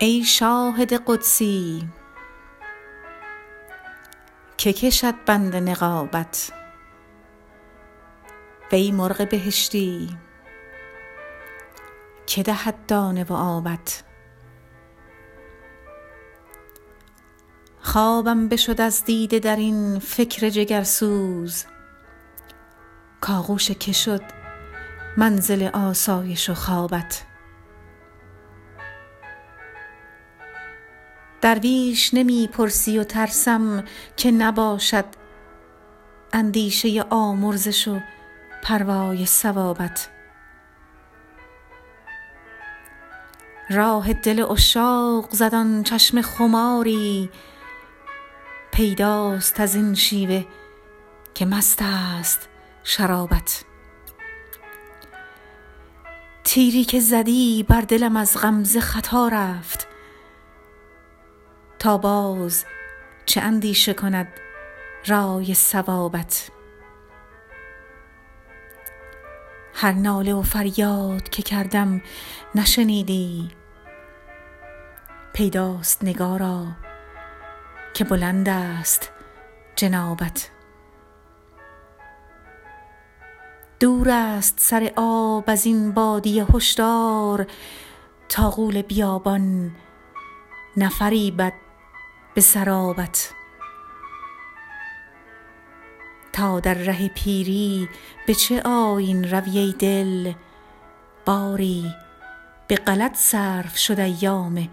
ای شاهد قدسی که کشد بند نقابت. وی مرغ بهشتی که دهد دانه و آبت. خوابم بشد از دیده در این فکر جگرسوز. کآغوش که شد منزل آسایش و خوابت. درویش نمی پرسی و ترسم که نباشد اندیشه آمرزش و پروای ثوابت. راه دل عشاق زد آن چشم خماری پیداست از این شیوه که مست است شرابت. تیری که زدی بر دلم از غمزه خطا رفت تا باز چه اندیشه کند رای صوابت هر ناله و فریاد که کردم نشنیدی. پیداست نگارا که بلند است جنابت. دور است سر آب از این بادیه هشدار. تا غول بیابان نفریبد به سرابت. تا در ره پیری به چه آیین روی دل؟ باری به غلط صرف شد ایام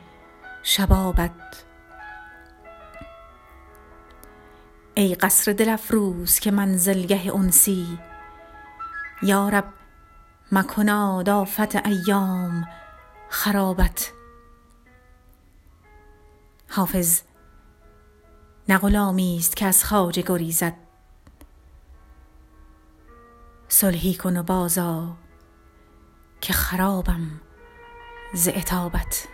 شبابت. ای قصر دل افروز که منزلگه انسی. یا رب مکناد آفت ایام خرابت. حافظ نه غلامی است که از خواجه گریزد. صلحی کن و بازآ که خرابم ز عتابت.